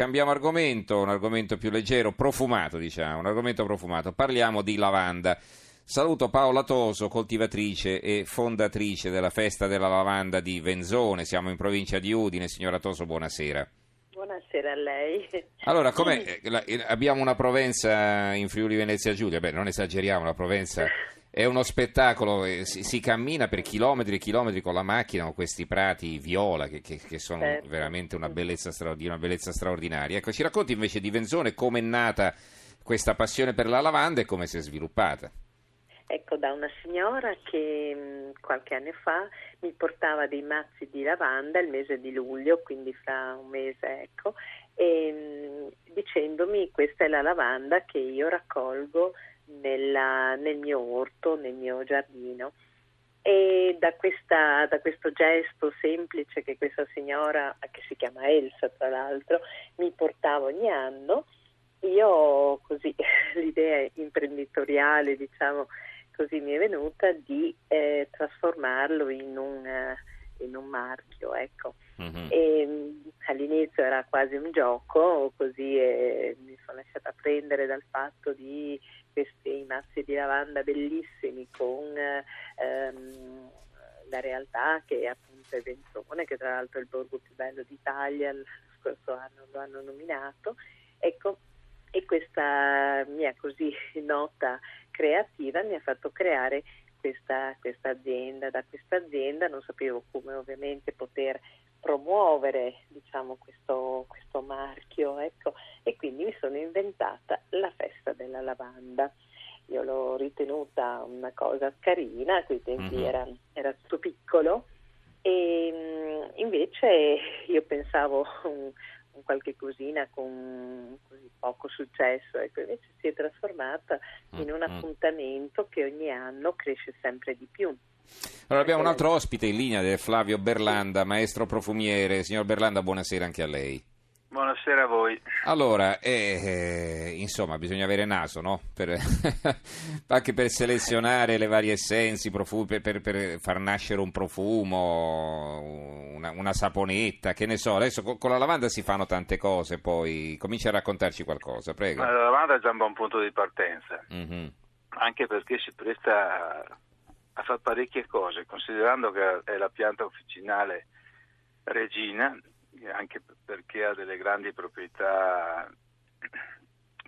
Cambiamo argomento, un argomento più leggero, profumato diciamo, un argomento profumato. Parliamo di lavanda. Saluto Paola Toso, coltivatrice e fondatrice della Festa della Lavanda di Venzone. Siamo in provincia di Udine. Signora Toso, buonasera. Buonasera a lei. Allora, com'è? Eh, abbiamo una Provenza in Friuli Venezia Giulia. Beh, non esageriamo, la Provenza è uno spettacolo, eh, si, si, cammina per chilometri e chilometri con la macchina con questi prati viola che, che, che sono certo. veramente una bellezza, una bellezza, straordinaria. Ecco, ci racconti invece di Venzone come è nata questa passione per la lavanda e come si è sviluppata. Ecco, da una signora che mh, qualche anno fa mi portava dei mazzi di lavanda il mese di luglio, quindi fra un mese, ecco, e, mh, dicendomi questa è la lavanda che io raccolgo nella, nel mio orto, nel mio giardino. E da, questa, da, questo gesto semplice che questa signora, che si chiama Elsa tra l'altro, mi portava ogni anno, io così l'idea imprenditoriale, diciamo così mi è venuta, di eh, trasformarlo in un, uh, in un marchio. Ecco. Mm-hmm. E, all'inizio era quasi un gioco, così eh, mi sono lasciata prendere dal fatto di questi mazzi di lavanda bellissimi con ehm, la realtà che appunto è che tra l'altro è il borgo più bello d'Italia, lo scorso anno lo hanno nominato. Ecco, e questa mia così nota creativa mi ha fatto creare questa, questa azienda. Da questa azienda non sapevo come ovviamente poter promuovere diciamo, questo, questo, marchio ecco, e quindi mi sono inventata la festa della lavanda. Io l'ho ritenuta una cosa carina, a quei tempi mm-hmm. era, era, tutto piccolo e mm, invece io pensavo un, un qualche cosina con così poco successo, ecco, invece si è trasformata in un mm-hmm. appuntamento che ogni anno cresce sempre di più. Allora abbiamo un altro ospite in linea, Flavio Berlanda, maestro profumiere. Signor Berlanda, buonasera anche a lei. Buonasera a voi. Allora, eh, eh, insomma, bisogna avere naso, no? Per, anche per selezionare le varie essenze, profumi, per, per, per, far nascere un profumo, una, una, saponetta, che ne so. Adesso con, con, la lavanda si fanno tante cose, poi comincia a raccontarci qualcosa, prego. Ma la lavanda è già un buon punto di partenza, mm-hmm. anche perché si presta a fare parecchie cose, considerando che è la pianta officinale regina, anche perché ha delle grandi proprietà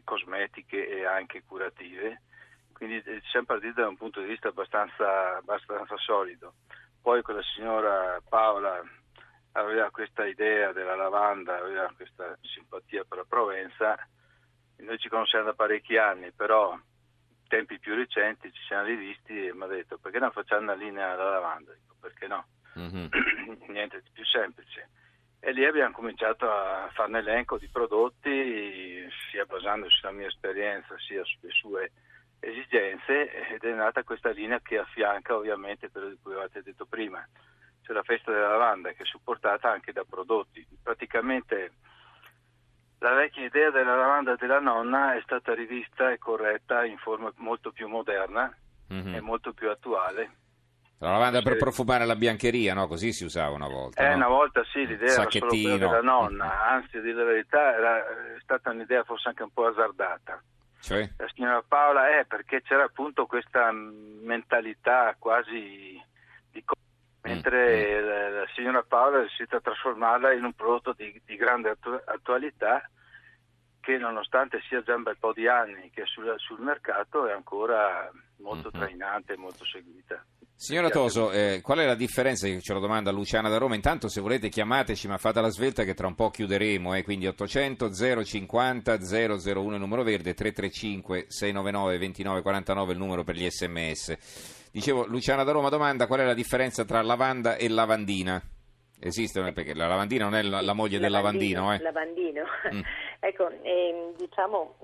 cosmetiche e anche curative, quindi siamo partiti da un punto di vista abbastanza, abbastanza solido. Poi con la signora Paola aveva questa idea della lavanda, aveva questa simpatia per la Provenza, noi ci conosciamo da parecchi anni, però tempi più recenti ci siamo rivisti e mi ha detto perché non facciamo una linea alla lavanda? Dico, perché no? Mm-hmm. Niente di più semplice. E lì abbiamo cominciato a fare un elenco di prodotti, sia basandosi sulla mia esperienza sia sulle sue esigenze ed è nata questa linea che affianca ovviamente quello di cui avete detto prima, cioè la festa della lavanda che è supportata anche da prodotti. Praticamente la vecchia idea della lavanda della nonna è stata rivista e corretta in forma molto più moderna mm-hmm. e molto più attuale. La lavanda per profumare la biancheria, no? Così si usava una volta. Eh, no? una volta sì, l'idea era solo quella della nonna, anzi, a dire la verità, era stata un'idea forse anche un po' azzardata. Cioè? La signora Paola è eh, perché c'era appunto questa mentalità quasi di mentre mm. la, la, signora Paola è riuscita a trasformarla in un prodotto di, di grande attu- attualità che nonostante sia già un bel po' di anni che è sul, sul mercato è ancora molto mm-hmm. trainante e molto seguita. Signora Toso, eh, qual è la differenza? Ce lo domanda Luciana da Roma. Intanto, se volete, chiamateci, ma fate la svelta che tra un po' chiuderemo. Eh, quindi 800 050 001 il numero verde, 335 699 2949 il numero per gli sms. Dicevo, Luciana da Roma domanda qual è la differenza tra lavanda e lavandina? Esistono perché la lavandina non è la, la moglie del lavandino. Eh? Lavandino. Mm. ecco, eh, diciamo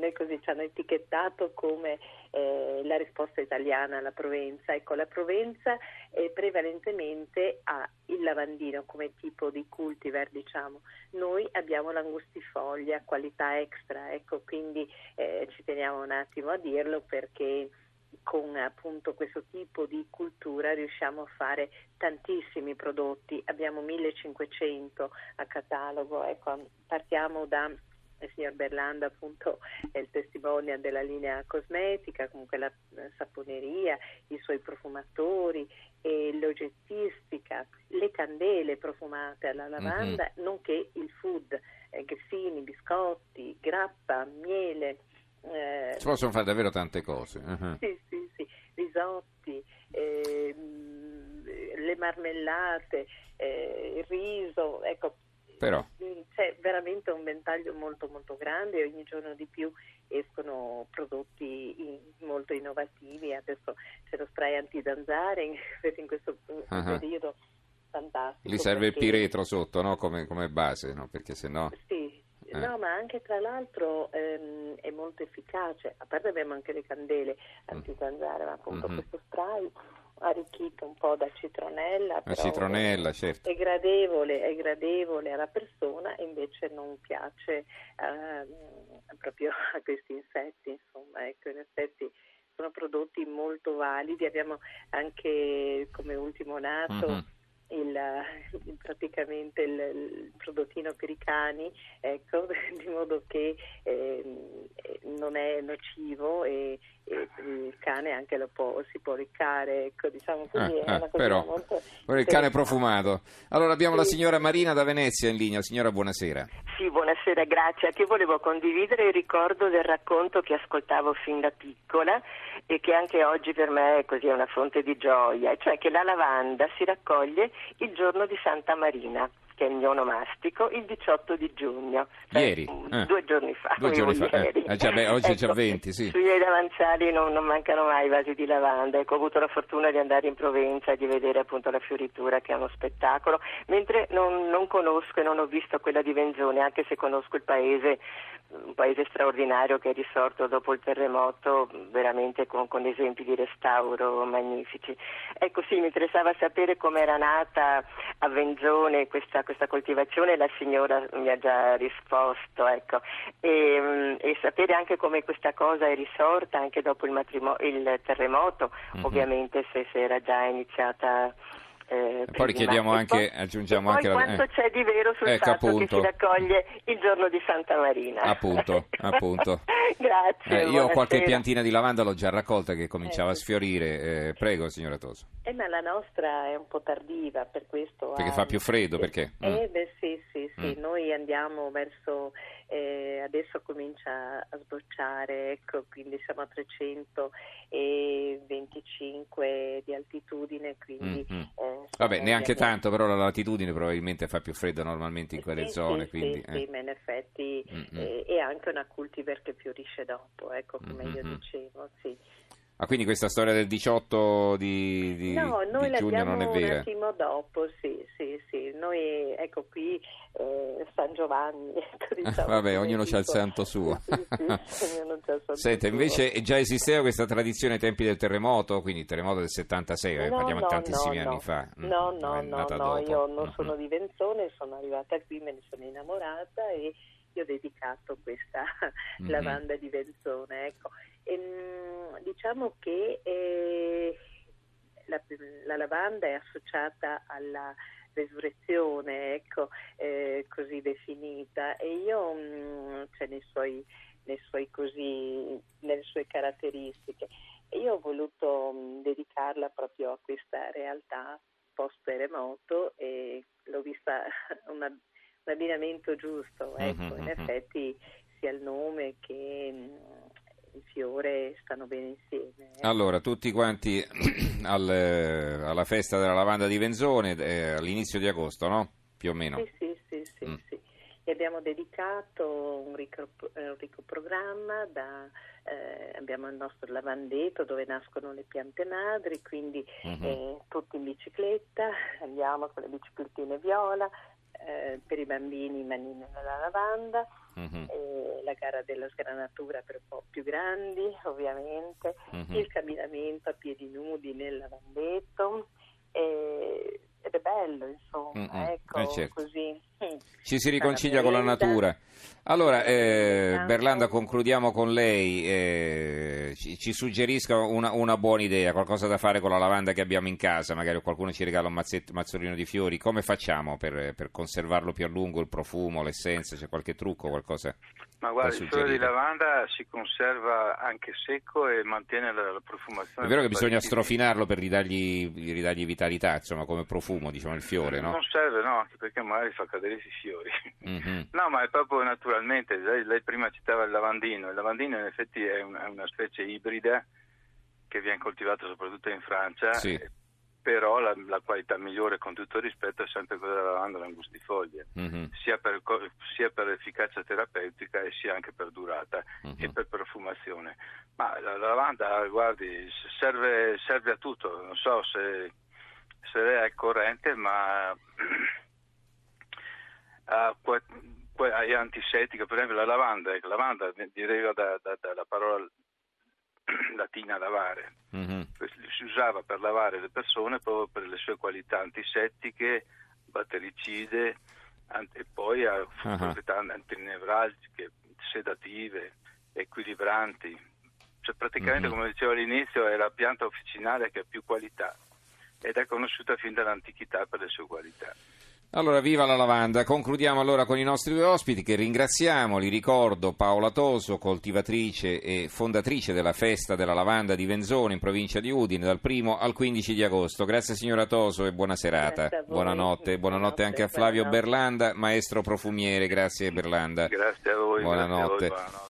noi così ci hanno etichettato come eh, la risposta italiana alla Provenza. Ecco, la Provenza eh, prevalentemente ha il lavandino come tipo di cultivar, diciamo. Noi abbiamo l'angustifoglia, qualità extra, ecco, quindi eh, ci teniamo un attimo a dirlo perché con appunto questo tipo di cultura riusciamo a fare tantissimi prodotti, abbiamo 1500 a catalogo, ecco, partiamo da il signor Berlanda appunto è il testimonial della linea cosmetica, comunque la saponeria, i suoi profumatori, e l'oggettistica, le candele profumate alla lavanda, mm-hmm. nonché il food, eh, grissini, biscotti, grappa, miele. Eh, si possono fare davvero tante cose. Uh-huh. Sì, sì, sì, risotti, eh, le marmellate, eh, il riso, ecco, però. C'è veramente un ventaglio molto molto grande ogni giorno di più escono prodotti in, molto innovativi. Adesso c'è lo spray antidanzare in, in questo uh-huh. periodo fantastico. Lì serve perché... il piretro sotto no? come, come, base, no? perché sennò... Sì, eh. no, ma anche tra l'altro ehm, è molto efficace. A parte abbiamo anche le candele mm. antidanzare, ma appunto mm-hmm. questo spray arricchito un po' da citronella. La citronella, certo. È gradevole, è gradevole alla persona e invece non piace uh, proprio a questi insetti, insomma, ecco, in effetti sono prodotti molto validi, abbiamo anche come ultimo nato mm-hmm il, praticamente il, il, prodottino per i cani, ecco, di modo che eh, non è nocivo e, il cane anche lo può, si può riccare, ecco, diciamo così. Ah, ah, però, molto... il cane profumato. Allora abbiamo sì. la signora Marina da Venezia in linea, signora buonasera. Sì, buonasera, grazie. Anche io volevo condividere il ricordo del racconto che ascoltavo fin da piccola e che anche oggi per me è così una fonte di gioia, cioè che la lavanda si raccoglie il giorno di Santa Marina è il mio onomastico, il 18 di giugno. Cioè, ieri? Eh. Due giorni fa. Due giorni fa. Eh. Eh, già, beh, oggi ecco, già 20, sì. Sui miei davanzali non, non, mancano mai vasi di lavanda. Ecco, ho avuto la fortuna di andare in Provenza e di vedere appunto la fioritura che è uno spettacolo, mentre non, non conosco e non ho visto quella di Venzone, anche se conosco il paese un paese straordinario che è risorto dopo il terremoto, veramente con, con esempi di restauro magnifici. Ecco sì, mi interessava sapere come era nata a Venzone questa, questa, coltivazione, la signora mi ha già risposto, ecco. e, mm, e, sapere anche come questa cosa è risorta anche dopo il, matrimo- il terremoto, mm-hmm. ovviamente se, se era già iniziata eh, poi richiediamo anche, poi, aggiungiamo anche la... quanto eh. c'è di vero sul ecco, fatto appunto. che si raccoglie il giorno di Santa Marina. Appunto, appunto. Grazie. Eh, io ho qualche piantina di lavanda, l'ho già raccolta che cominciava a ecco. sfiorire. Eh, prego, signora Toso. Eh, ma la nostra è un po' tardiva, per questo... Perché ha... fa più freddo, perché? Eh, mm. beh, sì, sì, sì. Mm. Noi andiamo verso eh, adesso comincia a sbocciare, ecco, quindi siamo a 325 di altitudine, quindi... Mm-hmm. Eh, Vabbè, neanche tanto, però la latitudine probabilmente fa più freddo normalmente in quelle sì, zone. Sì, quindi, sì, eh. sì, ma in effetti mm-hmm. è anche una cultivar che fiorisce dopo, ecco, come mm-hmm. io dicevo, sì. Ah, quindi questa storia del 18 di, di, no, di giugno non è vera? un attimo dopo, sì, sì, sì. Noi, ecco qui, eh, San Giovanni. Ecco, diciamo, Vabbè, ognuno ha il santo suo. Sì, sì, Senta, invece già esisteva questa tradizione ai tempi del terremoto, quindi il terremoto del 76, no, eh, parliamo no, tantissimi no, anni no. fa. Mm, no, no, no, no, io non sono di Venzone, sono arrivata qui, me ne sono innamorata e io ho dedicato questa mm-hmm. lavanda di Venzone. Ecco. E, ehm, diciamo che eh, la, la, lavanda è associata alla resurrezione, ecco, eh, così definita, e io, mh, mm, cioè nei suoi così, nelle sue caratteristiche, e io ho voluto mh, mm, dedicarla proprio a questa realtà post-terremoto e l'ho vista una, un abbinamento giusto, ecco, mm-hmm. in effetti sia il nome che mh, mm, il fiore stanno bene insieme. Eh. Allora, tutti quanti al, alla festa della lavanda di Venzone eh, all'inizio di agosto, no? Più o meno. Sì, sì, sì, sì, mm. Gli abbiamo dedicato un ricco, un ricco programma, da, eh, abbiamo il nostro lavandetto dove nascono le piante madri, quindi mm-hmm. eh, tutti in bicicletta, andiamo con le biciclettine viola, eh, per i bambini manine nella lavanda, eh, la gara della sgranatura per un po' più grandi ovviamente, mm-hmm. il camminamento a piedi nudi nel lavandetto, eh, ed è bello, insomma, Mm-mm. ecco, Eh, certo. così. Ci si riconcilia con la natura. Allora, eh. Berlanda, concludiamo con lei. eh, ci, ci suggerisca una, una buona idea, qualcosa da fare con la lavanda che abbiamo in casa. Magari qualcuno ci regala un mazzetto- mazzolino di fiori. Come facciamo per, per conservarlo più a lungo? Il profumo, l'essenza? C'è qualche trucco, qualcosa? Ma guarda, da il fiore di lavanda si conserva anche secco e mantiene la, la È profumazione. vero che bisogna parecchi strofinarlo per ridargli, ridargli vitalità, insomma, come profumo, diciamo, il fiore, no? Non serve, no, anche perché magari fa cadere i fiori. Mhm. No, ma è proprio naturalmente. Lei, lei prima citava il lavandino. Il lavandino in effetti è, un- è una specie ibrida che viene coltivata soprattutto in Francia. Sì. eh, Però la, la qualità migliore, con tutto rispetto, è sempre quella della lavanda l'angustifoglie, Mhm. sia per, sia per efficacia terapeutica e sia anche per durata Mhm. e per profumazione. Ma la, la lavanda, guardi, serve, serve a tutto. Non so se, se lei è al corrente, ma ha è antisettica. Per esempio la lavanda, ecco, lavanda deriva da- da- dalla parola latina lavare. Mhm. Si usava per lavare le persone proprio per le sue qualità antisettiche, battericide e poi ha Ah. proprietà antinevralgiche, sedative, equilibranti. Cioè praticamente, Mhm. come dicevo all'inizio, è la pianta officinale che ha più qualità ed è conosciuta fin dall'antichità per le sue qualità. Allora, viva la lavanda. Concludiamo allora con i nostri due ospiti che ringraziamo. Li ricordo Paola Toso, coltivatrice e fondatrice della Festa della Lavanda di Venzone in provincia di Udine dal 1 al 15 di agosto. Grazie signora Toso e buona serata. Voi. Buonanotte. Buonanotte anche a Flavio Buonanotte. Berlanda, maestro profumiere. Grazie Berlanda. Grazie a voi. grazie a voi, Buonanotte. buonanotte.